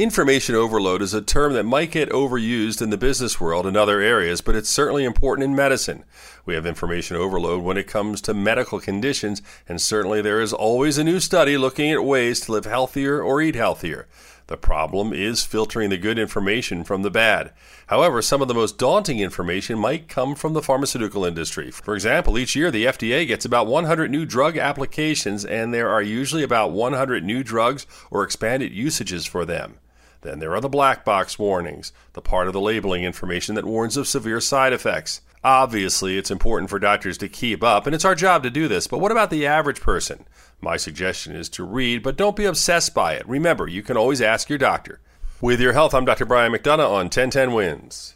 Information overload is a term that might get overused in the business world and other areas, but it's certainly important in medicine. We have information overload when it comes to medical conditions, and certainly there is always a new study looking at ways to live healthier or eat healthier. The problem is filtering the good information from the bad. However, some of the most daunting information might come from the pharmaceutical industry. For example, each year the FDA gets about 100 new drug applications, and there are usually about 100 new drugs or expanded usages for them. Then there are the black box warnings, the part of the labeling information that warns of severe side effects. Obviously, it's important for doctors to keep up, and it's our job to do this, but what about the average person? My suggestion is to read, but don't be obsessed by it. Remember, you can always ask your doctor. With your health, I'm Dr. Brian McDonough on 1010 Wins.